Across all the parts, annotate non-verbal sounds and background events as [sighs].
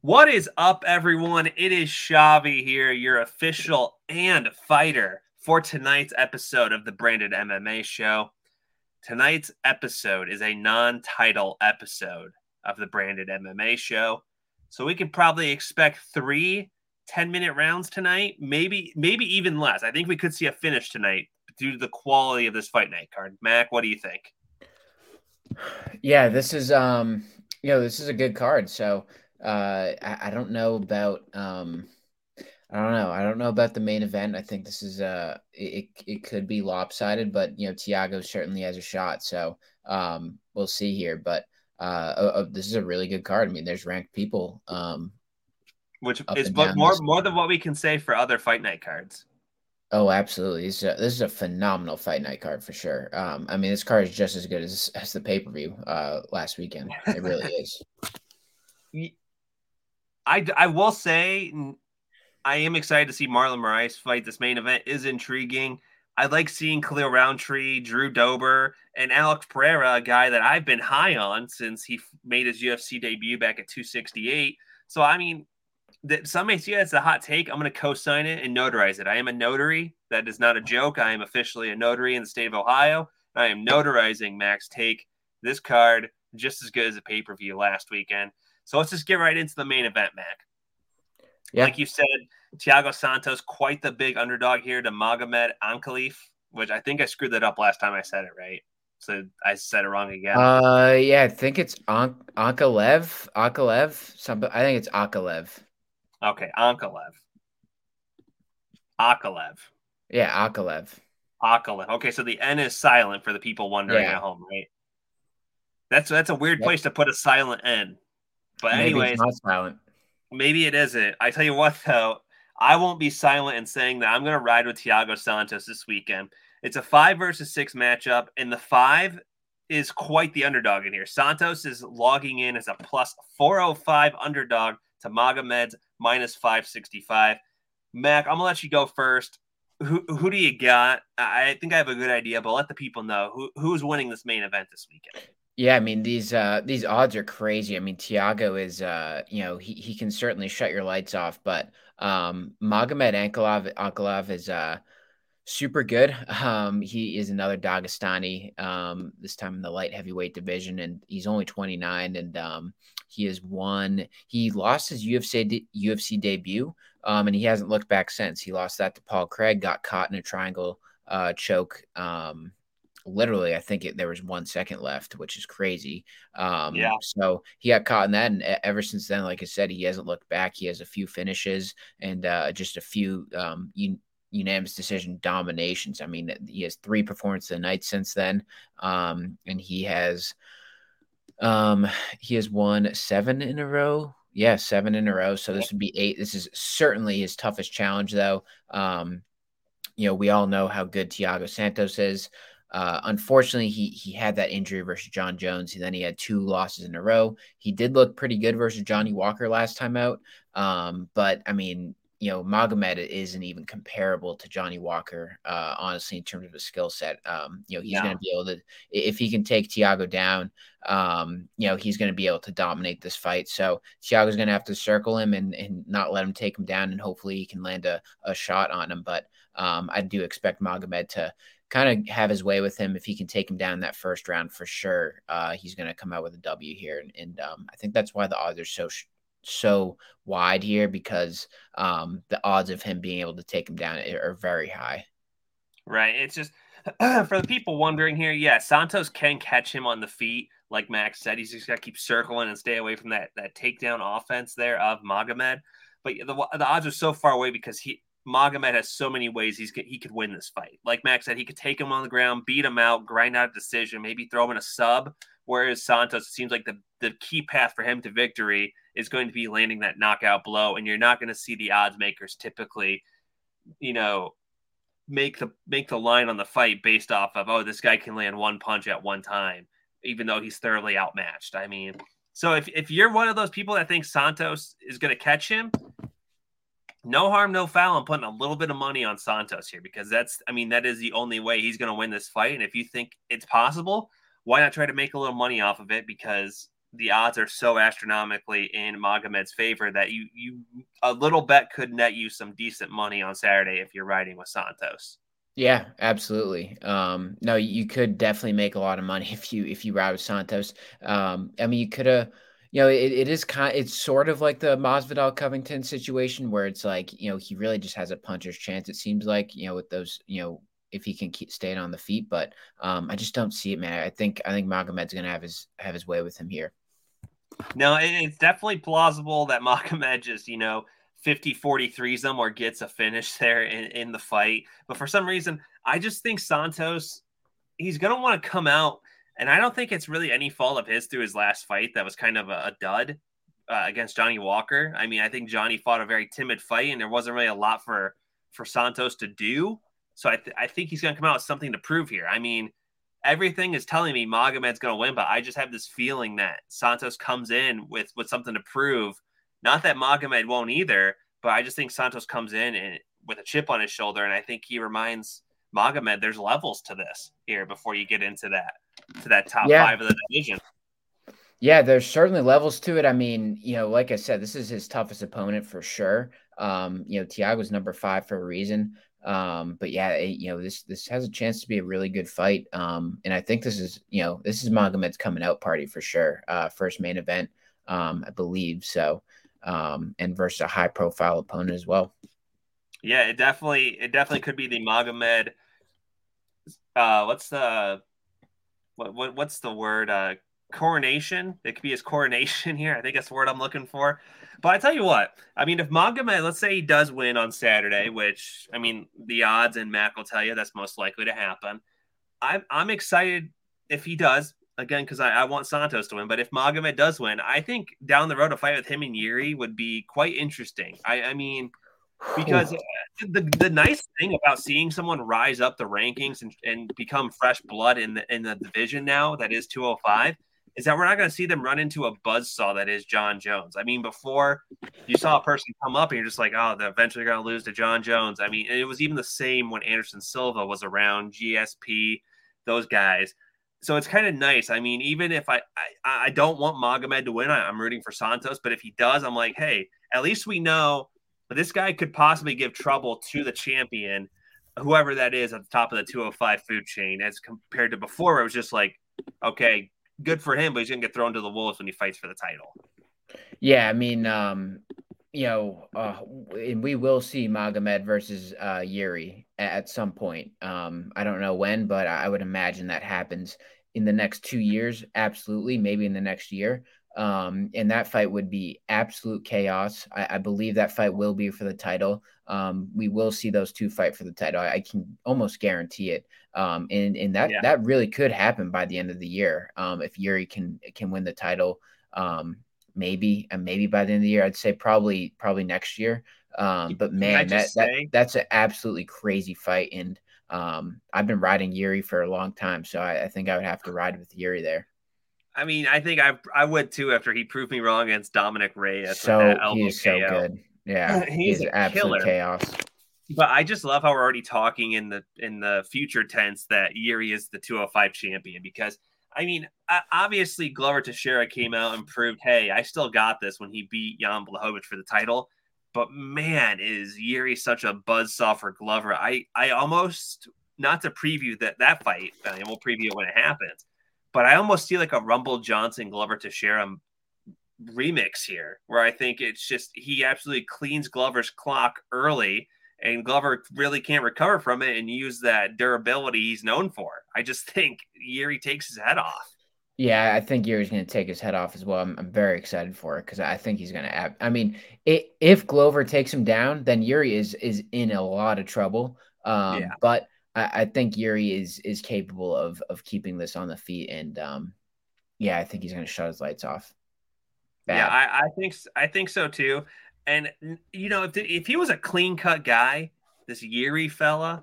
What is up, everyone? It is Shavi here, your official and fighter for tonight's episode of the Branded MMA Show. Tonight's episode is a non title episode of the Branded MMA Show. So we can probably expect three 10 minute rounds tonight, maybe, maybe even less. I think we could see a finish tonight due to the quality of this fight night card. Mac, what do you think? Yeah, this is um, you know, this is a good card. So uh, I, I don't know about um, I don't know. I don't know about the main event. I think this is uh, it it could be lopsided, but you know, Thiago certainly has a shot. So um, we'll see here. But uh, uh, this is a really good card. I mean, there's ranked people. Um, which is but more this. more than what we can say for other fight night cards. Oh, absolutely! This is a, this is a phenomenal fight night card for sure. Um, I mean, this card is just as good as as the pay per view uh last weekend. It really [laughs] is. I, I will say I am excited to see Marlon Moraes fight. This main event is intriguing. I like seeing Khalil Rountree, Drew Dober, and Alex Pereira, a guy that I've been high on since he made his UFC debut back at 268. So I mean, some may see it as a hot take. I'm going to co-sign it and notarize it. I am a notary. That is not a joke. I am officially a notary in the state of Ohio. I am notarizing Max take this card just as good as a pay-per-view last weekend. So let's just get right into the main event, Mac. Yeah. Like you said, Thiago Santos, quite the big underdog here to Magomed Ankalaev, which I think I screwed that up last time I said it right. So I said it wrong again. Uh, yeah, I think it's An- Ankalev. Ankalev. Some, I think it's Akalev. Okay, Ankalev. Akalev. Yeah, Akalev. Akalev. Okay, so the N is silent for the people wondering yeah. at home, right? That's that's a weird yep. place to put a silent N. But maybe anyways, not silent. Maybe it isn't. I tell you what, though, I won't be silent in saying that I'm going to ride with Thiago Santos this weekend. It's a five versus six matchup, and the five is quite the underdog in here. Santos is logging in as a plus 405 underdog to Magomed's minus 565. Mac, I'm gonna let you go first. Who who do you got? I think I have a good idea, but let the people know who who's winning this main event this weekend. Yeah, I mean these uh these odds are crazy. I mean Thiago is uh you know he, he can certainly shut your lights off, but um Magomed Ankalaev Ankalaev is uh super good. [laughs] Um he is another Dagestani um this time in the light heavyweight division and he's only 29 and um he has won he lost his UFC UFC debut um and he hasn't looked back since. He lost that to Paul Craig, got caught in a triangle uh choke um literally, I think it, there was one second left, which is crazy. Um, yeah. So he got caught in that, and ever since then, like I said, he hasn't looked back. He has a few finishes and uh, just a few um, un- unanimous decision dominations. I mean, he has three performances a night since then, um, and he has um, he has won seven in a row. Yeah, seven in a row. So this would be eight. This is certainly his toughest challenge, though. Um, you know, we all know how good Thiago Santos is. Uh, unfortunately, he he had that injury versus Jon Jones, and then he had two losses in a row. He did look pretty good versus Johnny Walker last time out, um, but I mean, you know, Magomed isn't even comparable to Johnny Walker, uh, honestly, in terms of his skill set. Um, you know, he's going to be able to, if he can take Thiago down, um, you know, he's going to be able to dominate this fight. So Thiago's going to have to circle him and, and not let him take him down, and hopefully he can land a, a shot on him. But um, I do expect Magomed to kind of have his way with him. If he can take him down that first round for sure, uh, he's going to come out with a W here. And, and um, I think that's why the odds are so so wide here because um, the odds of him being able to take him down are very high. Right. It's just [clears throat] for the people wondering here. Yeah, Santos can catch him on the feet, like Max said. He's just got to keep circling and stay away from that that takedown offense there of Magomed. But the, the odds are so far away because he Magomed has so many ways he's he could win this fight. Like Max said, he could take him on the ground, beat him out, grind out a decision, maybe throw him in a sub. Whereas Santos, it seems like the, the key path for him to victory is going to be landing that knockout blow. And you're not going to see the odds makers typically, you know, make the make the line on the fight based off of, oh, this guy can land one punch at one time, even though he's thoroughly outmatched. I mean, so if, if you're one of those people that thinks Santos is going to catch him, no harm, no foul. I'm putting a little bit of money on Santos here because that's, I mean, that is the only way he's going to win this fight. And if you think it's possible, why not try to make a little money off of it? Because the odds are so astronomically in Magomed's favor that you you a little bet could net you some decent money on Saturday if you're riding with Santos. Yeah, absolutely. Um, no, you could definitely make a lot of money [laughs] if you if you ride with Santos. Um, I mean, you could have, you know, it, it is kind. It's sort of like the Masvidal Covington situation where it's like, you know, he really just has a puncher's chance. It seems like, you know, with those, you know, if he can keep staying on the feet. But um, I just don't see it, man. I think I think Magomed's gonna have his have his way with him here. No, it's definitely plausible that [laughs] Magomed just, you know, 50 43s them or gets a finish there in, in the fight. But for some reason, I just think Santos, he's to want to come out. And I don't think it's really any fault of his through his last fight that was kind of a, a dud uh, against Johnny Walker. I mean, I think Johnny fought a very timid fight and there wasn't really a lot for, for Santos to do. So I, th- I think he's going to come out with something to prove here. I mean, everything is telling me Magomed's going to win, but I just have this feeling that Santos comes in with with something to prove. Not that Magomed won't either, but I just think Santos comes in and with a chip on his shoulder, and I think he reminds Magomed there's levels to this here before you get into that to that top yeah. five of the division. Yeah, there's certainly levels to it. I mean, you know, like I said, this is his toughest opponent for sure. Um, you know, Thiago's number five for a reason. Um, but yeah, it, you know, this this has a chance to be a really good fight. Um, and I think this is, you know, this is Magomed's coming out party for sure. Uh, first main event, um, I believe. So, um, and versus a high profile opponent as well. Yeah, it definitely it definitely could be the Magomed. Uh, what's the what, what what's the word? Uh, coronation. It could be his coronation [laughs] here. I think that's the word I'm looking for. But I tell you what, I mean, if Magomed, let's say he does win on Saturday, which I mean, the odds and Mac will tell you that's most likely to happen. I'm I'm excited if he does again because I, I, want Santos to win. But if Magomed does win, I think down the road a fight with him and Yuri would be quite interesting. I, I mean, because the the nice thing about seeing someone rise up the rankings and, and become fresh blood in the in the division now that is 205 is that we're not going to see them run into a buzz saw that is Jon Jones. I mean, before you saw a person come up and you're just like, oh, they're eventually going to lose to Jon Jones. I mean, it was even the same when Anderson Silva was around, GSP, those guys. So it's kind of nice. I mean, even if I I, I don't want Magomed to win, I, I'm rooting for Santos. But if he does, I'm like, hey, at least we know this guy could possibly give trouble to the champion, whoever that is at the top of the 205 food chain, as compared to before, it was just like, okay, good for him, but he's gonna get thrown to the wolves when he fights for the title. Yeah, I mean, um, you know, uh, and we will see Magomed versus uh, Yuri at some point. Um, I don't know when, but I would imagine that happens in the next two years. Absolutely, maybe in the next year. Um, and that fight would be absolute chaos. I, I, believe that fight will be for the title. Um, we will see those two fight for the title. I, I can almost guarantee it. Um, and and that yeah. that really could happen by the end of the year. Um, if Yuri can can win the title, um, maybe and maybe by the end of the year, I'd say probably probably next year. Um, but man, that, that that's an absolutely crazy fight, and um, I've been riding Yuri for a long time, so I, I think I would have to ride with Yuri there. I mean, I think I I would too after he proved me wrong against Dominick Reyes. So he's so good. Yeah, [clears throat] he's, he's absolute killer. chaos. But I just love how we're already talking in the in the future tense that Yuri is the 205 champion because I mean, obviously Glover Teixeira came out and proved, hey, I still got this when he beat Jan Blachowicz for the title. But man, is Yuri such a buzzsaw for Glover? I I almost not to preview that that fight, and we'll preview it when it happens but I almost see like a Rumble Johnson Glover Teixeira remix here, where I think it's just he absolutely cleans Glover's clock early, and Glover really can't recover from it and use that durability he's known for. I just think Yuri takes his head off. Yeah, I think Yuri's going to take his head off as well. I'm, I'm very excited for it because I think he's going to. I mean, it, if Glover takes him down, then Yuri is is in a lot of trouble. Um, yeah. But I, I think Yuri is is capable of of keeping this on the feet, and um, yeah, I think he's going to shut his lights off. Bad. Yeah, I, I think I think so too. And you know, if if he was a clean cut guy, this Yuri fella,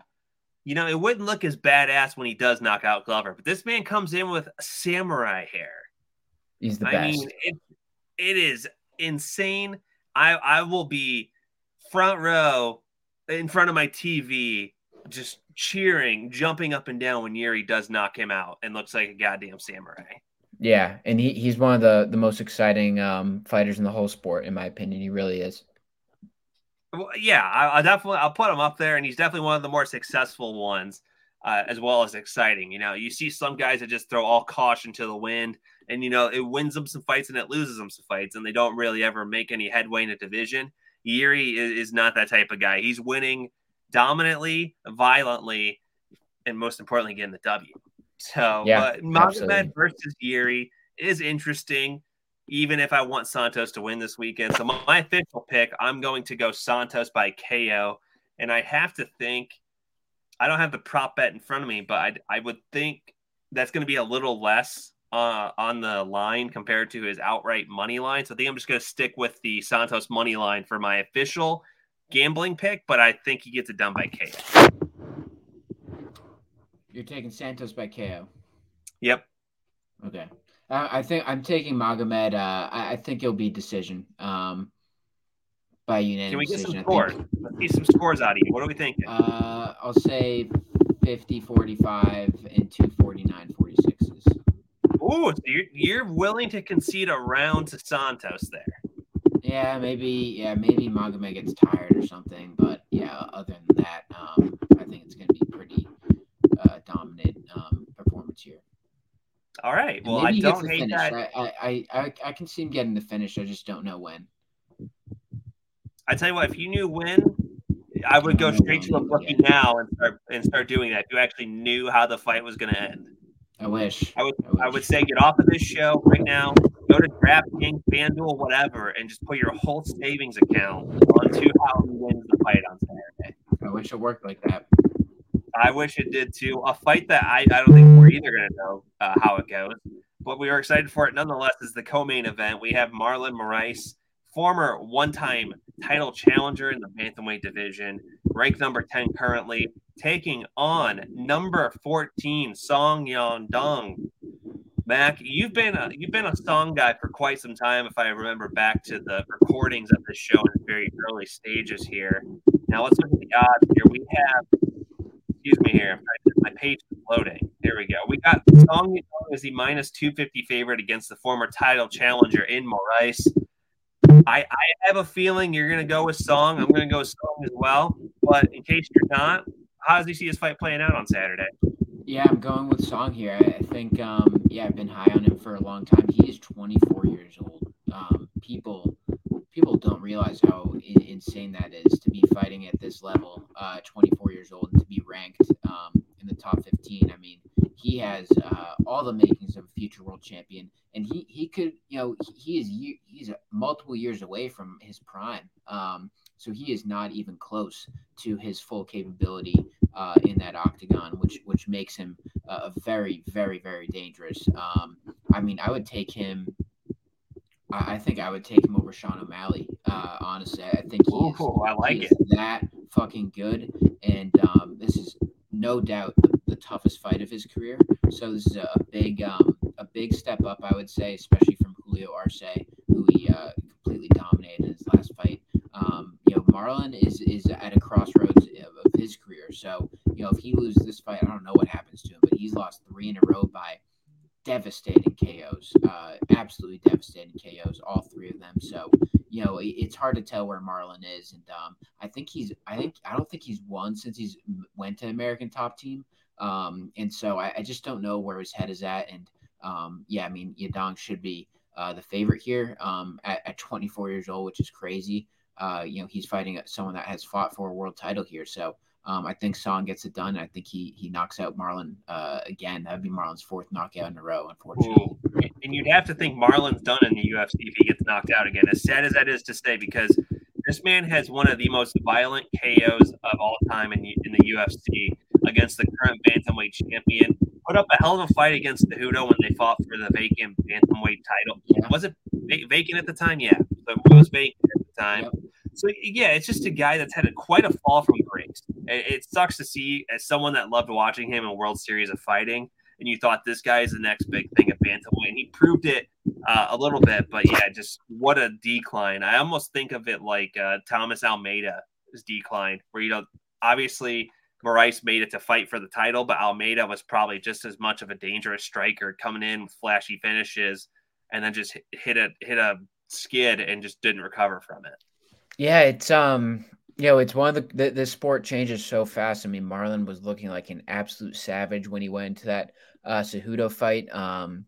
you know, it wouldn't look as badass when he does knock out Glover. But this man comes in with samurai hair. He's the I best. I mean, it, it is insane. I I will be front row in front of my TV, just cheering, jumping up and down when Yuri does knock him out and looks like a goddamn samurai. Yeah, and he, he's one of the the most exciting um, fighters in the whole sport, in my opinion. He really is. Well, yeah, I, I, definitely I'll put him up there, and he's definitely one of the more successful ones, uh, as well as exciting. You know, you see some guys that just throw all caution to the wind, and you know it wins them some fights and it loses them some fights, and they don't really ever make any headway in a division. Yuri is, is not that type of guy. He's winning dominantly, violently, and most importantly, getting the W. So, yeah, Magomed versus Yuri is interesting even if I want Santos to win this weekend. So my official pick, I'm going to go Santos by KO, and I have to think. I don't have the prop bet in front of me, but I, I would think that's going to be a little less uh, on the line compared to his outright money line. So I think I'm just going to stick with the Santos money line for my official gambling pick, but I think he gets it done by KO. You're taking Santos by KO. Yep. Okay. Uh, I think I'm taking Magomed. Uh, I, I, think it'll be decision um, by unanimous Can we get decision, some scores? Let's see some scores out of you. What are we thinking? Uh, I'll say 50 45 and 249 46s. Ooh, so you're, you're willing to concede a round to Santos there. Yeah, maybe. Yeah, maybe Magomed gets tired or something. But yeah, other than that, um, I think it's going to be pretty uh, dominant um, performance here. All right. Well, I don't hate that. I, I, I, I can see him getting the finish. I just don't know when. I tell you what, if you knew when, I would go straight to the bookie now and start and start doing that. If you actually knew how the fight was going to end. I wish. I would. I, wish. I, would say get off of this show right now. Go to DraftKings, FanDuel, whatever, and just put your whole savings account onto how he wins the fight on Saturday. I wish it worked like that. I wish it did too. A fight that I, I don't think we're either going to know uh, how it goes, but we are excited for it nonetheless. Is the co-main event? We have Marlon Moraes, former one-time title challenger in the bantamweight division, ranked number ten currently, taking on number fourteen Song Yadong. Mac, you've been a you've been a song guy for quite some time. If I remember back to the recordings of this show in the very early stages here. Now let's look at the odds here. We have excuse me here. My page is loading. Here we go. We got Song is the minus 250 favorite against the former title challenger in Moraes. I, I have a feeling you're going to go with Song. I'm going to go with Song as well. But in case you're not, how does he see his fight playing out on Saturday? Yeah, I'm going with Song here. I, think, um, yeah, I've been high on him for a long time. He is 24 years old. Um, people people don't realize how insane that is to be fighting at this level, uh, 24 years old, and to be ranked um, in the top 15. I mean, he has uh, all the makings of a future world champion, and he he could, you know, he is he's multiple years away from his prime. Um, so he is not even close to his full capability uh, in that octagon, which which makes him uh, very, very, very dangerous. Um, I mean, I would take him I, think I would take him over Sean O'Malley. Uh, honestly, I think he is, Ooh, I like it. that fucking good, and um, this is no doubt the, the, toughest fight of his career. So this is a, a big, um, a big step up, I would say, especially from Julio Arce, who he uh, completely dominated in his last fight. Um, you know, Marlon is is at a crossroads of, of his career. So you know, if he loses this fight, I don't know what happens to him, but he's lost three in a row by devastating KOs, uh, absolutely devastating KOs, all three of them. So, you know, it's hard to tell where Marlon is, and um, I think he's, I think, I don't think he's won since he's went to American Top Team, um, and so I, I, just don't know where his head is at. And um, yeah, I mean, Yadong should be uh, the favorite here um, at, at 24 years old, which is crazy. Uh, you know, he's fighting someone that has fought for a world title here, so um, I think Song gets it done. I think he he knocks out Marlon uh, again. That'd be Marlon's fourth knockout in a row, unfortunately. Ooh. And you'd have to think Marlon's done in the UFC if he gets knocked out again. As sad as that is to say, because this man has one of the most violent KOs of all time in, in the UFC against the current bantamweight champion. Put up a hell of a fight against Cejudo when they fought for the vacant bantamweight title. Yeah. Was it vacant at the time? Yeah, but it was vacant at the time. Yep. So yeah, it's just a guy that's had a, quite a fall from grace. It, it, sucks to see as someone that loved watching him in World Series of Fighting, and you thought this guy is the next big thing at bantamweight, and he proved it uh, a little bit. But yeah, just what a decline. I almost think of it like uh, Thomas Almeida's decline, where you know obviously Moraes made it to fight for the title, but Almeida was probably just as much of a dangerous striker coming in with flashy finishes and then just hit a hit a skid and just didn't recover from it. Yeah, it's um you know, it's one of the, the, the sport changes so fast. I mean, Marlon was looking like an absolute savage when he went into that uh Cejudo fight. Um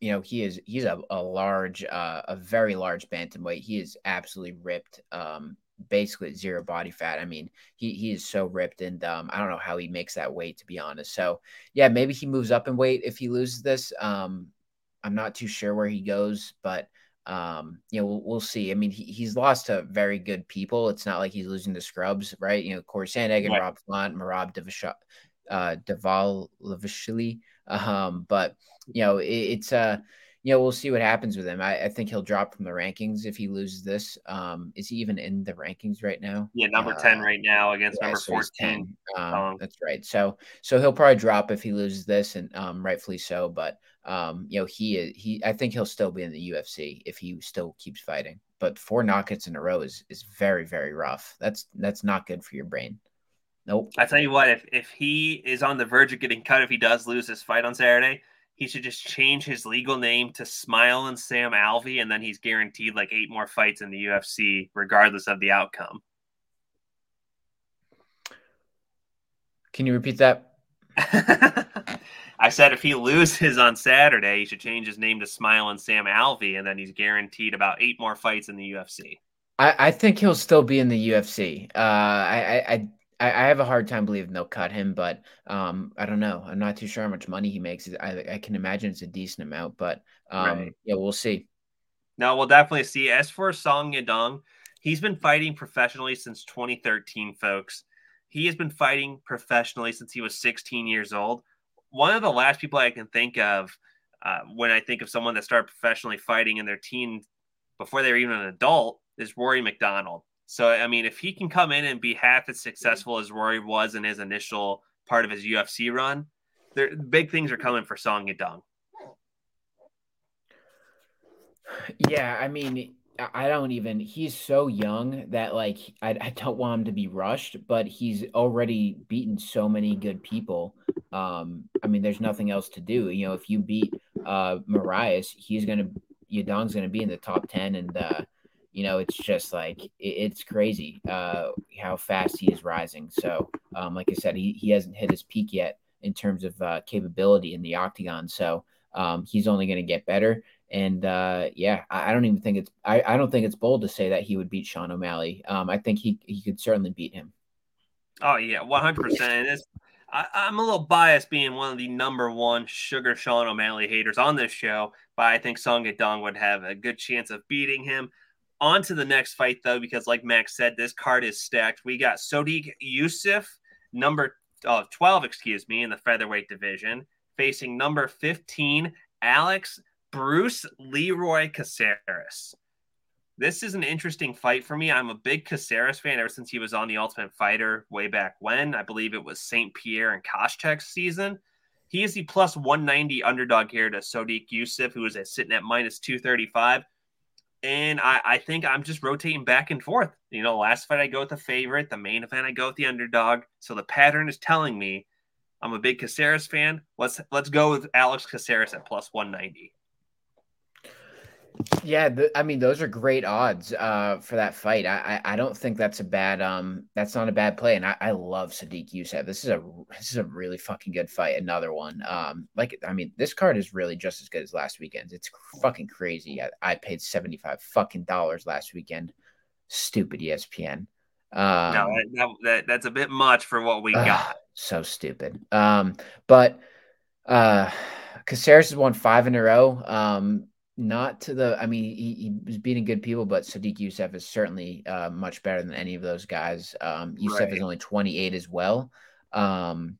you know, he is he's a, a large uh a very large bantamweight. He is absolutely ripped. Um basically zero body fat. I mean, he he is so ripped, and um, I don't know how he makes that weight to be honest. So yeah, maybe he moves up in weight if he loses this. Um, I'm not too sure where he goes, but um, you know, we'll, we'll see. I mean, he, he's lost to very good people. It's not like he's losing to scrubs, right? You know, Corey Sandhagen, right. Rob Font, Merab Devash- uh, Deval Um, but you know, it, it's uh you know, we'll see what happens with him. I, I, think he'll drop from the rankings if he loses this. Um, is he even in the rankings right now? Yeah, number uh, ten right now against yeah, number so fourteen. Um, um, that's right. So, so he'll probably drop if he loses this, and um, rightfully so. But um, you know, he is he. I think he'll still be in the UFC if he still keeps fighting. But four knockouts in a row is is very very rough. That's that's not good for your brain. Nope. I tell you what, if if he is on the verge of getting cut, if he does lose this fight on Saturday he should just change his legal name to Smilin' Sam Alvey, and then he's guaranteed like eight more fights in the UFC, regardless of the outcome. Can you repeat that? [laughs] I said if he loses on Saturday, he should change his name to Smilin' Sam Alvey, and then he's guaranteed about eight more fights in the UFC. I, I think he'll still be in the UFC. Uh, I, I I, I, have a hard time believing they'll cut him, but um, I don't know. I'm not too sure how much money he makes. I, I can imagine it's a decent amount, but um, right. yeah, we'll see. No, we'll definitely see. As for Song Yadong, he's been fighting professionally since 2013, folks. He has been fighting professionally since he was 16 years old. One of the last people I can think of uh, when I think of someone that started professionally fighting in their teen before they were even an adult is Rory MacDonald. So, I mean, if he can come in and be half as successful as Rory was in his initial part of his UFC run, there big things are coming for Song Yadong. Yeah, I mean, I don't even. He's so young that like I, I don't want him to be rushed, but he's already beaten so many good people. Um, I mean, there's nothing else to do. You know, if you beat uh Moraes, he's gonna Yadong's gonna be in the top ten, and uh, you know, it's just like it, it's crazy uh, how fast he is rising. So, um, like I said, he, he hasn't hit his peak yet in terms of uh, capability in the octagon. So um, he's only to get better. And uh, yeah, I, I, don't even think it's I, I don't think it's bold to say that he would beat Sean O'Malley. Um, I think he he could certainly beat him. Oh yeah, one hundred percent. I, I'm a little biased being one of the number one Sugar Sean O'Malley haters on this show, but I think Song Yadong would have a good chance of beating him. On to the next fight, though, because like Max said, this card is stacked. We got Sodiq Yusuff, number uh, 12, excuse me, in the featherweight division, facing number 15, Alex Bruce Leroy Caceres. This is an interesting fight for me. I'm a big Caceres fan ever since he was on the Ultimate Fighter way back when. I believe it was St. Pierre and Koscheck's season. He is the plus 190 underdog here to Sodiq Yusuff, who is sitting at minus 235 and I, I think I'm just rotating back and forth. You know, last fight I go with the favorite, the main event I go with the underdog. So the pattern is telling me I'm a big Caceres fan. Let's let's go with Alex Caceres at plus 190. Yeah, I mean those are great odds uh, for that fight. I, I, I don't think that's a bad um that's not a bad play, and I, I love Sodiq Yusuff. This is a this is a really fucking good fight. Another one. Um, like I mean this card is really just as good as last weekend's. It's fucking crazy. I, I paid seventy five fucking dollars last weekend. Stupid ESPN. Um, no, that, that, that's a bit much for what we got. So stupid. Um, but uh, [sighs] Caceres has won five in a row. Um not to the i mean he, he was beating good people but sodiq yusuff is certainly uh, much better than any of those guys. Um yusuff right. is only 28 as well. Um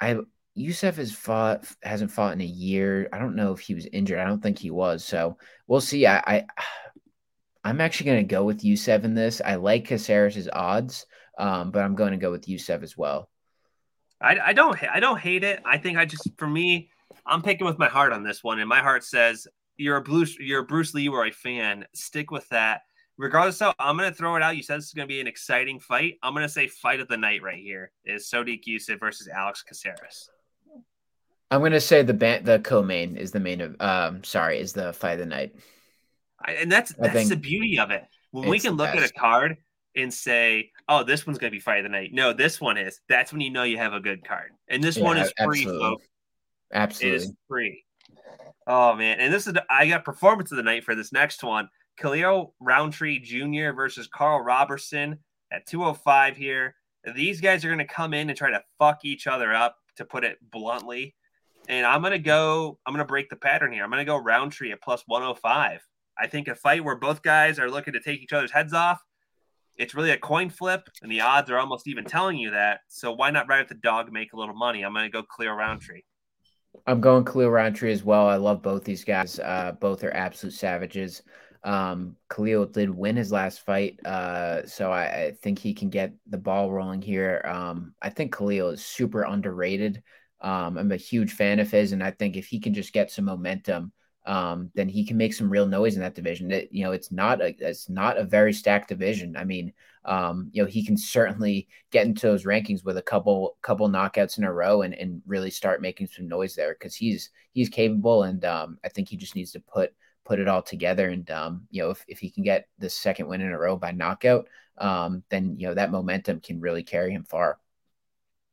i yusuff has fought hasn't fought in a year. I don't know if he was injured. I don't think he was. So we'll see. I, I i'm actually going to go with yusuff in this. I like caceres' odds um but i'm going to go with yusuff as well. I, I don't i don't hate it. I think i just for me I'm picking with my heart on this one, and my heart says you're a Bruce you're a Bruce Leroy fan, stick with that. regardless, I'm gonna throw it out. You said this is gonna be an exciting fight. I'm gonna say fight of the night right here is Sodiq Yusuff versus Alex Caceres. I'm gonna say the band, the co-main is the main of. Um, sorry, is the fight of the night. I, and that's that's the beauty of it. When we can look at a card and say, "Oh, this one's gonna be fight of the night." No, this one is. That's when you know you have a good card. And this yeah, one is free, absolutely. folks. Absolutely, it is free. Oh man, and this is I got performance of the night for this next one. Khalil Rountree Jr. versus Karl Roberson at 205 here. These guys are going to come in and try to fuck each other up, to put it bluntly. And I'm going to go, I'm going to break the pattern here. I'm going to go Rountree at plus 105. I think a fight where both guys are looking to take each other's heads off, it's really a coin flip, and the odds are almost even telling you that. So why not ride with the dog, make a little money? I'm going to go Khalil Rountree. I'm going Khalil Rountree as well. I love both these guys. Uh, both are absolute savages. Um, Khalil did win his last fight, uh, so I, I, think he can get the ball rolling here. Um, I think Khalil is super underrated. Um, I'm a huge fan of his, and I think if he can just get some momentum, um, then he can make some real noise in that division. It, you know, it's not a it's not a very stacked division. I mean, um, you know, he can certainly get into those rankings with a couple couple knockouts in a row and, and really start making some noise there because he's he's capable, and um, I think he just needs to put put it all together. And um, you know, if, if he can get the second win in a row by knockout, um, then you know that momentum can really carry him far.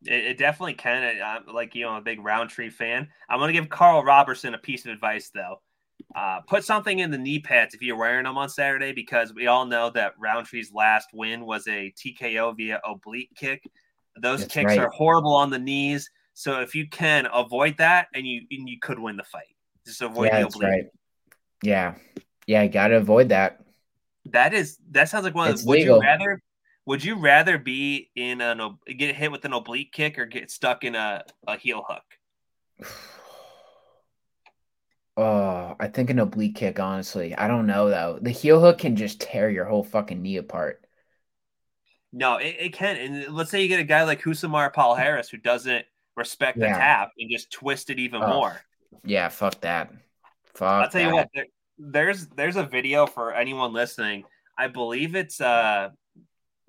It, it definitely can. I'm like you know, I'm a big Rountree fan. I'm gonna give Karl Roberson a piece of advice though. Uh, put something in the knee pads if you're wearing them on Saturday because we all know that Rountree's last win was a TKO via oblique kick. Those That's kicks right. are horrible on the knees. So if you can avoid that, and you and you could win the fight. Just avoid yeah, the oblique. Right. Yeah. Yeah, got to avoid that. That is that sounds like one of the, would legal. you rather would you rather be in an get hit with an oblique kick or get stuck in a, a heel hook? Oh, [sighs] I think an oblique kick, honestly. I don't know though. The heel hook can just tear your whole fucking knee apart. No, it, it can. And let's say you get a guy like Rousimar Palhares who doesn't respect yeah. the tap and just twist it even oh. more. Yeah, fuck that. Fuck. I'll tell that. you what. There, there's there's a video for anyone listening. I believe it's uh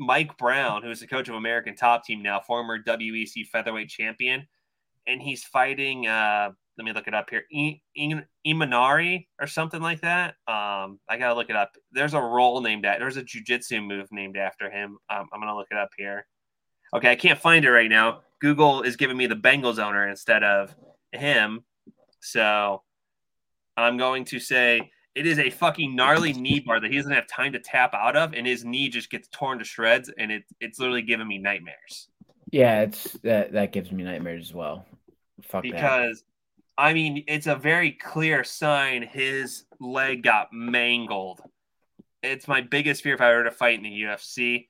Mike Brown, who's the coach of American Top Team now, former WEC featherweight champion, and he's fighting. uh Let me look it up here. Imanari or something like that. Um, I gotta look it up. There's a roll named that. There's a jujitsu move named after him. Um, I'm gonna look it up here. Okay, I can't find it right now. Google is giving me the Bengals owner instead of him. So I'm going to say it is a fucking gnarly knee bar that he doesn't have time to tap out of, and his knee just gets torn to shreds, and it, it's literally giving me nightmares. Yeah, it's that that gives me nightmares as well. Fuck because that. I mean it's a very clear sign his leg got mangled. It's my biggest fear if I were to fight in the UFC.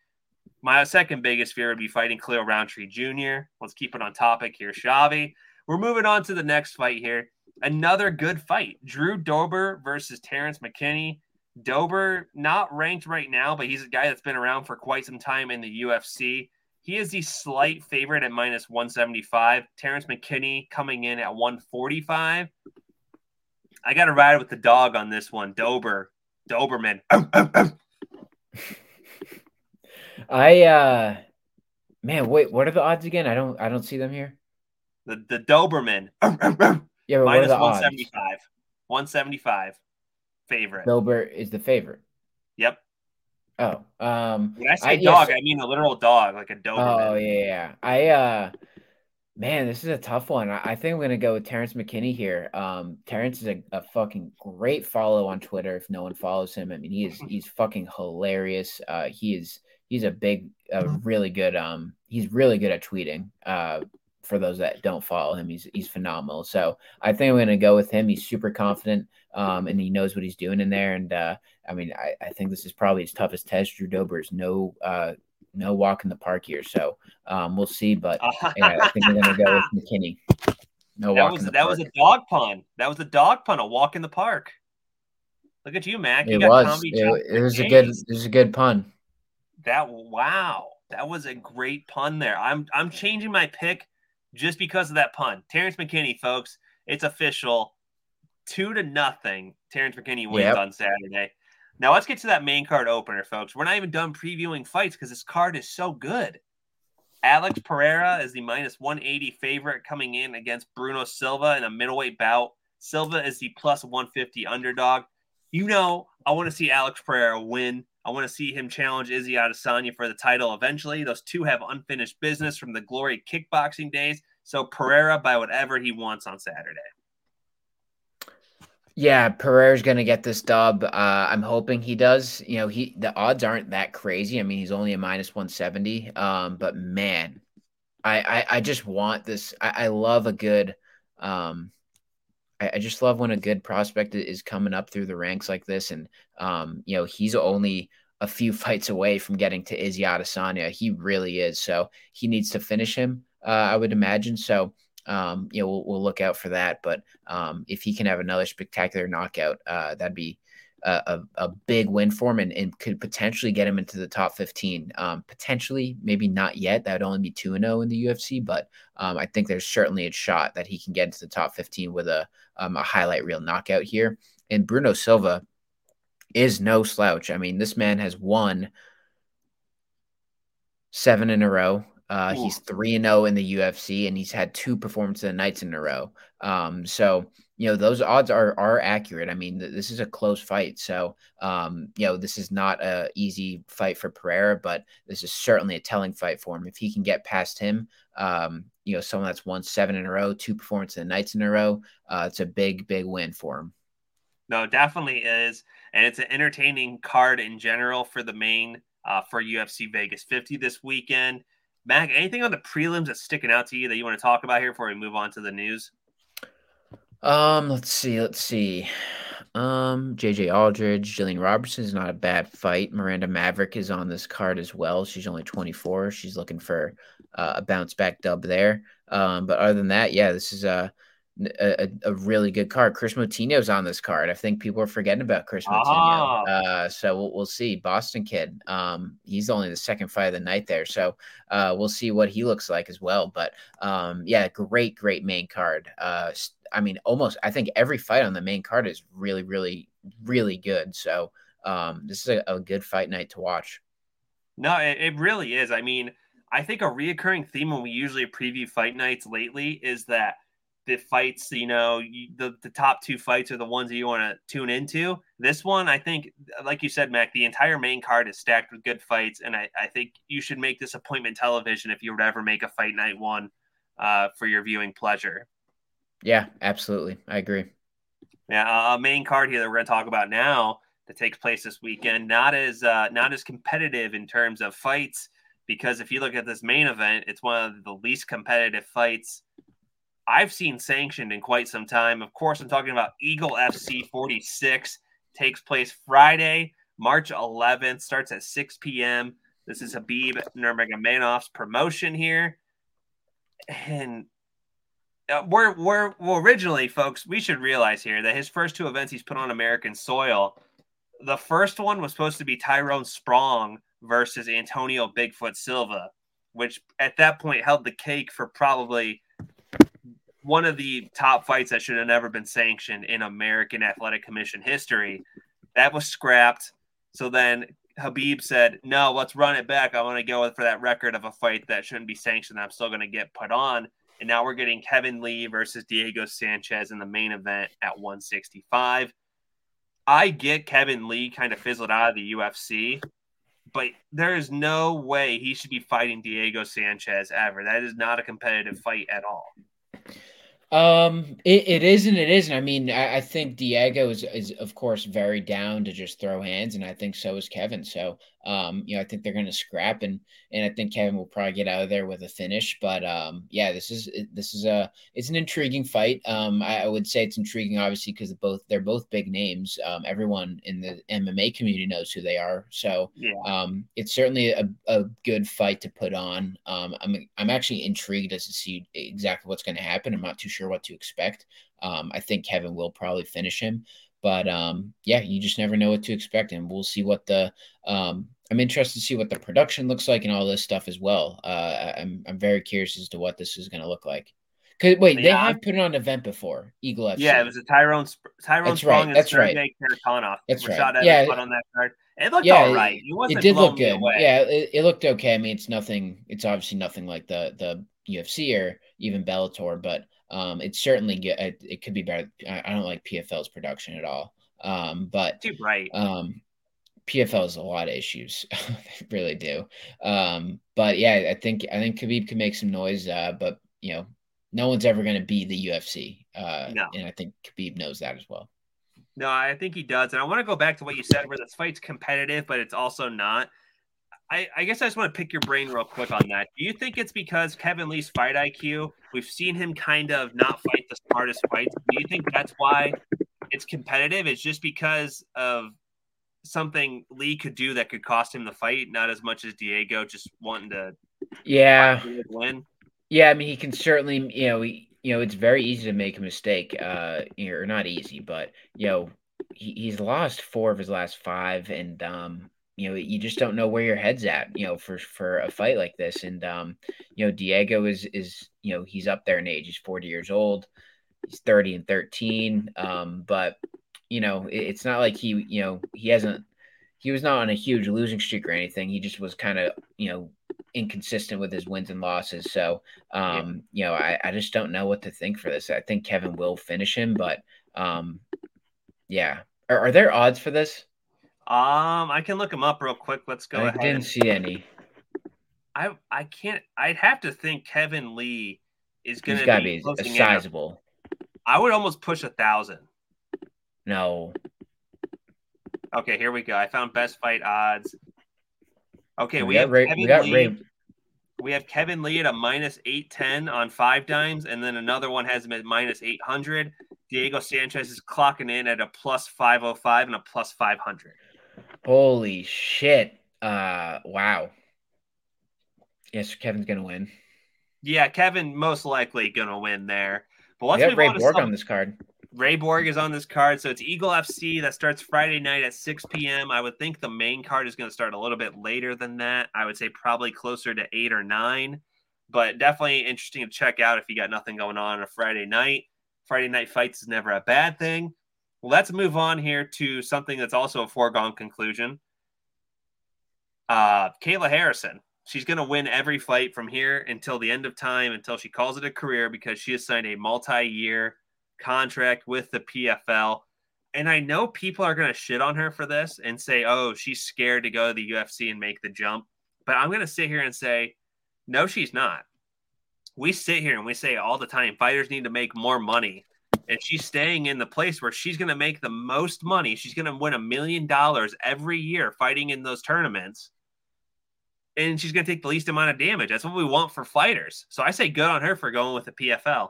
My second biggest fear would be fighting Cleo Rountree Jr. Let's keep it on topic here, Shavi. We're moving on to the next fight here another good fight. Drew Dober versus Terrence McKinney. Dober not ranked right now, but he's a guy that's been around for quite some time in the UFC. He is the slight favorite at minus 175. Terrence McKinney coming in at 145. I got to ride with the dog on this one. Dober, Doberman. [clears throat] I uh man, wait, what are the odds again? I don't I don't see them here. The the Doberman. [clears throat] Yeah, but minus one seventy five. One seventy five. Favorite. Dober is the favorite. Yep. Oh, um, when I say I, dog, yes. I mean a literal dog, like a Doberman. Oh yeah, yeah. I uh, man, this is a tough one. I, I think I'm gonna go with Terrence McKinney here. Um, Terrence is a, a fucking great follow on Twitter. If no one follows him, I mean, he is [laughs] he's fucking hilarious. Uh, he is he's a big, uh, really good. Um, he's really good at tweeting. Uh, for those that don't follow him, he's he's phenomenal. So I think I'm going to go with him. He's super confident, um, and he knows what he's doing in there. And uh, I mean, I, I think this is probably his toughest test. Drew Dober is no uh, no walk in the park here, so um, we'll see. But [laughs] yeah, I think I'm going to go with McKinney. No that walk was, in the that park. was a dog pun. That was a dog pun. A walk in the park. Look at you, Mac. You it was. It, it was a good. It was a good pun. That wow. That was a great pun there. I'm I'm changing my pick just because of that pun. Terrence McKinney, folks, it's official. Two to nothing. Terrence McKinney wins yep. on Saturday. Now let's get to that main card opener, folks. We're not even done previewing fights because this card is so good. Alex Pereira is the minus 180 favorite coming in against Bruno Silva in a middleweight bout. Silva is the plus 150 underdog. You know, I want to see Alex Pereira win. I want to see him challenge Izzy Adesanya for the title eventually. Those two have unfinished business from the glory kickboxing days. So Pereira by whatever he wants on Saturday. Yeah, Pereira's going to get this dub. Uh, I'm hoping he does. You know, he the odds aren't that crazy. I mean, he's only a minus 170. Um, but man, I, I, I just want this. I, I love a good. Um, I, I, just love when a good prospect is coming up through the ranks like this, and um, you know, he's only a few [laughs] fights away from getting to Izzy Adesanya. He really is. So he needs to finish him. Uh, I would imagine. So um, you know, we'll, we'll, look out for that. But um, if he can have another spectacular knockout, uh, that'd be a, a, big win for him and, and, could potentially get him into the top 15. Um, potentially, maybe not yet. That would only be 2 0 in the UFC, but um, I think there's certainly a shot that he can get into the top 15 with a, um, a highlight reel knockout here. And Bruno Silva is no slouch. I mean, this man has won seven in a row. Uh, he's three and zero oh in the UFC, and he's had two performances of nights in a row. Um, so you know those odds are are accurate. I mean, th- this is a close fight, so um, you know this is not a easy fight for Pereira, but this is certainly a telling fight for him. If he can get past him, um, you know, someone that's won seven in a row, two performances of nights in a row, uh, it's a big big win for him. No, definitely is, and it's an entertaining card in general for the main uh, for UFC Vegas 50 this weekend. Mac, anything on the prelims that's sticking out to you that you want to talk about here before we move on to the news? Um, let's see, let's see. Um, JJ Aldrich, Jillian Robertson is not a bad fight. Miranda Maverick is on this card as well. She's only 24. She's looking for uh, a bounce back dub there. Um, but other than that, yeah, this is a a, a, really good card. Chris Moutinho's on this card. I think people are forgetting about Chris Moutinho. Oh. Uh, so we'll, we'll, see. Boston kid. Um, he's only the second fight of the night there. So uh, we'll see what he looks like as well. But um, yeah, great, great main card. Uh, I mean, almost, I think every fight on the main card is really, really, really good. So um, this is a, a, good fight night to watch. No, it, it really is. I mean, I think a reoccurring theme when we usually preview fight nights lately is that the fights, you know, you, the, the top two fights are the ones that you want to tune into. This one, I think, like you said, Mac, the entire main card is stacked with good fights. And I, I think you should make this appointment television if you to ever make a fight night one uh, for your viewing pleasure. Yeah, absolutely. I agree. Yeah, a main card here that we're going to talk about now that takes place this weekend, not as uh, not as competitive in terms of fights, because if you look at this main event, it's one of the least competitive fights I've seen sanctioned in quite some time. Of course, I'm talking about Eagle FC 46. Takes place Friday, March 11th. Starts at 6 p.m. This is Khabib Nurmagomedov's promotion here, and uh, we're we're well, originally, folks. We should realize here that his first two events he's put on American soil. The first one was supposed to be Tyrone Spong versus Antonio Bigfoot Silva, which at that point held the cake for probably one of the top fights that should have never been sanctioned in American Athletic Commission history. That was scrapped. So then Khabib said, "No, let's run it back. I want to go for that record of a fight that shouldn't be sanctioned. I'm still going to get put on." And now we're getting Kevin Lee versus Diego Sanchez in the main event at 165. I get Kevin Lee kind of fizzled out of the UFC, but there is no way he should be fighting Diego Sanchez ever. That is not a competitive fight at all. Um, it, it is and it isn't. I mean, I, I, think Diego is, is of course very down to just throw hands, and I think so is Kevin. So, um, you know, I think they're going to scrap, and and I think Kevin will probably get out of there with a finish. But um, yeah, this is this is a it's an intriguing fight. Um, I, I would say it's intriguing, obviously, because both they're both big names. Um, everyone in the MMA community knows who they are. So, yeah. um, it's certainly a, a good fight to put on. Um, I'm I'm actually intrigued as to see exactly what's going to happen. I'm not too sure sure what to expect. Um, I think Kevin will probably finish him, but um, yeah, you just never know what to expect, and we'll see what the. Um, I'm interested to see what the production looks like and all this stuff as well. Uh, I'm I'm very curious as to what this is going to look like. Cause wait, they have put it on an event before. Eagle FC. Yeah, it was a Tyrone Tyrone That's Spong right. and That's Sergey right. Kharitonov. That's right. Yeah, on that card. It looked yeah, all right. It, it did look good. Yeah, it, it, looked okay. I mean, it's nothing. It's obviously nothing like the the UFC or even Bellator, but um, it's certainly good. It, it could be better. I, I, don't like PFL's production at all. Um, but too bright. Um, PFL has a lot of issues. [laughs] they really do. Um, but yeah, I think I think Khabib could make some noise. Uh, but you know, no one's ever going to beat the UFC. Uh, no. and I think Khabib knows that as well. No, I think he does. And I want to go back to what you said, where this fight's competitive, but it's also not. I, I, guess I just want to pick your brain real quick on that. Do you think it's because Kevin Lee's fight IQ? We've seen him kind of not fight the smartest fights. Do you think that's why it's competitive? It's just because of something Lee could do that could cost him the fight, not as much as Diego just wanting to yeah win. Yeah, I mean he can certainly you know he, you know it's very easy to make a mistake, uh, or not easy, but you know he, he's lost four of his last five, and um, you know you just don't know where your head's at, you know, for for a fight like this, and um, you know Diego is is you know he's up there in age, he's forty years old, he's thirty and thirteen, um, but you know, it, it's not like he, you know, he hasn't, he was not on a huge losing streak or anything. He just was kind of, you know, inconsistent with his wins and losses. So, um, you know, I, I just don't know what to think for this. I think Kevin will finish him, but, um, yeah. Are, are there odds for this? Um, I can look them up real quick. Let's go I ahead. didn't see any. I I can't. I'd have to think Kevin Lee is going to be, be a sizable. I would almost push a thousand. No. Okay, here we go. I found best fight odds. Okay, we, we have Ray, Kevin we got Lee. Ray. We have Kevin Lee at a minus eight ten on five dimes, and then another one has him at minus eight hundred. Diego Sanchez is clocking in at a plus five oh five and a plus five hundred. Holy shit! Uh, wow. Yes, Kevin's gonna win. Yeah, Kevin most likely gonna win there. But let's Ray Borg on this card. Ray Borg is on this card. So it's Eagle FC that starts Friday night at 6 p.m. I would think the main card is going to start a little bit later than that. I would say probably closer to 8 or 9, but definitely interesting to check out if you got nothing going on on a Friday night. Friday night fights is never a bad thing. Let's move on here to something that's also a foregone conclusion. Uh, Kayla Harrison. She's going to win every fight from here until the end of time, until she calls it a career, because she has signed a multi year contract with the PFL. And I know people are going to shit on her for this and say, oh, she's scared to go to the UFC and make the jump. But I'm going to sit here and say, no, she's not. We sit here and we say all the time fighters need to make more money. And she's staying in the place where she's going to make the most money. She's going to win a million dollars every year fighting in those tournaments. And she's going to take the least amount of damage. That's what we want for fighters. So I say good on her for going with the PFL.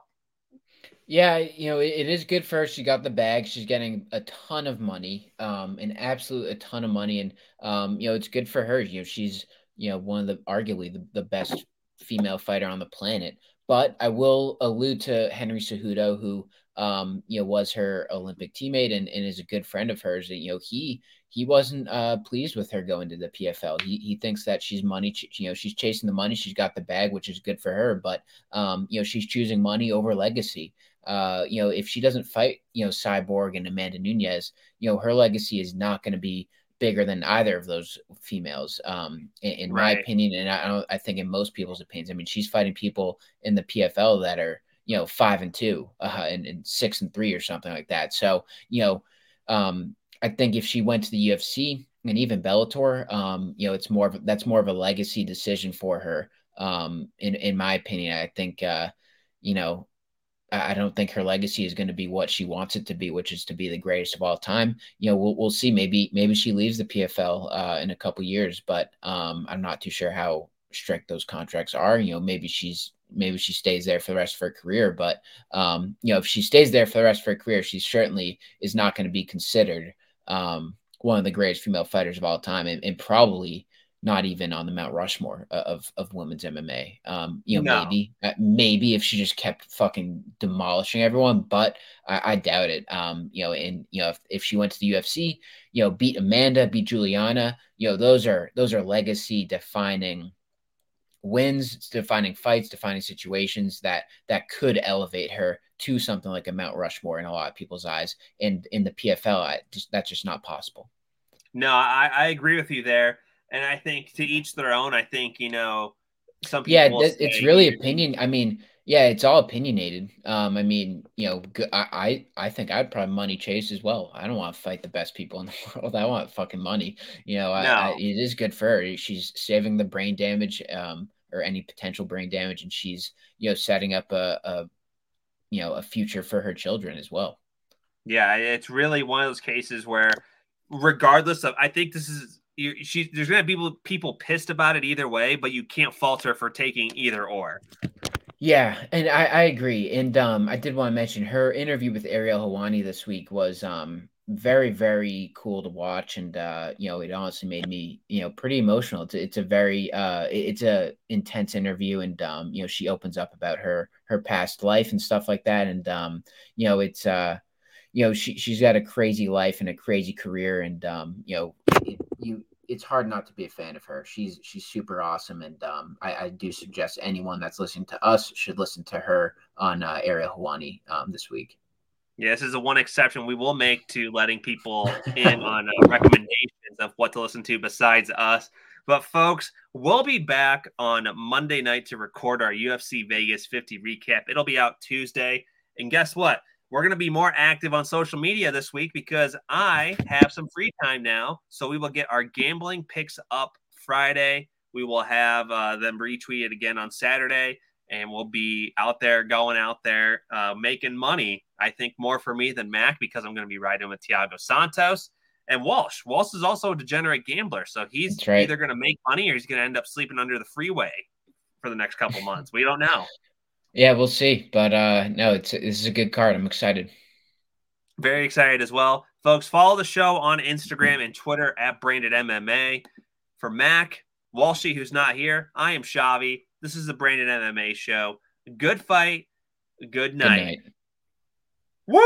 Yeah, you know, it, is good for her. She got the bag. She's getting a ton of money, um, an absolute a ton of money, and um, you know, it's good for her. You know, she's you know one of the arguably the, the best female fighter on the planet. But I will allude to Henry Cejudo, who um, you know was her Olympic teammate and, and is a good friend of hers. And you know, he he wasn't uh, pleased with her going to the PFL. He he thinks that she's money, you know, she's chasing the money. She's got the bag, which is good for her. But um, you know, she's choosing money over legacy uh, you know, if she doesn't fight, you know, Cyborg and Amanda Nunes, you know, her legacy is not going to be bigger than either of those females, um, in, in right. my opinion. And I, don't I think in most people's opinions, I mean, she's fighting people in the PFL that are, you know, five and two, uh, and, and six and three or something like that. So, you know, um, I think if she went to the UFC and even Bellator, um, you know, it's more of that's more of a legacy decision for her. Um, in in my opinion, I think, uh, you know, I don't think her legacy is going to be what she wants it to be, which is to be the greatest of all time. You know, we'll we'll see. Maybe maybe she leaves the PFL uh, in a couple years, but um, I'm not too sure how strict those contracts are. You know, maybe she's maybe she stays there for the rest of her career, but um, you know, if she stays there for the rest of her career, she certainly is not going to be considered um, one of the greatest female fighters of all time, and, and probably not even on the Mount Rushmore of of women's MMA. Um, you know, no. maybe uh, maybe if she just kept fucking demolishing everyone, but I, I doubt it. Um, you know, and you know, if, if she went to the UFC, you know, beat Amanda, beat Julianna, you know, those are those are legacy defining wins, defining fights, defining situations that that could elevate her to something like a Mount Rushmore in a lot of people's eyes. And in the PFL, I, just, that's just not possible. No, I, I agree with you there, and I think to each their own. I think you know some people. Yeah, it's really opinion. I mean, yeah, it's all opinionated. Um, I mean, you know, I, I, I think I'd probably money chase as well. I don't want to fight the best people in [laughs] the world. I want fucking money. You know, no. I, I, it is good for her. She's saving the brain damage, um, or any potential brain damage, and she's you know setting up a, a you know a future for her children as well. Yeah, it's really one of those cases where, regardless of, I think this is you, she. There's gonna be people people pissed about it either way, but you can't fault her for taking either or. Yeah, and I, I agree. And um, I did want to mention her interview with Ariel Helwani this week was um very very cool to watch, and uh, you know it honestly made me you know pretty emotional. It's, it's a very uh it's a intense interview, and um you know she opens up about her her past life and stuff like that, and um you know it's uh you know she she's got a crazy life and a crazy career, and um you know it, you it's hard not to be a fan of her. She's she's super awesome, and um, I, I, do suggest anyone that's listening to us should listen to her on uh, Ariel Helwani um, this week. Yeah, this is the one exception we will make to letting people in [laughs] on uh, recommendations of what to listen to besides us. But folks, we'll be back on Monday night to record our UFC Vegas 50 recap. It'll be out Tuesday, and guess what? We're going to be more active on social media this week because I have some free time now. So we will get our gambling picks up Friday. We will have uh, them retweeted again on Saturday, and we'll be out there, going out there, uh, making money. I think more for me than Mac because I'm going to be riding with Thiago Santos and Walsh. Walsh is also a degenerate gambler, so he's right. either going to make money or he's going to end up sleeping under the freeway for the next couple months. We don't know. Yeah, we'll see. But uh no, it's this is a good card. I'm excited. Very excited as well. Folks, follow the show on Instagram and Twitter at Branded MMA. For Mac, Walshy, who's not here, I am Shavi. This is the Branded MMA show. Good fight. Good night. Good night. Woo!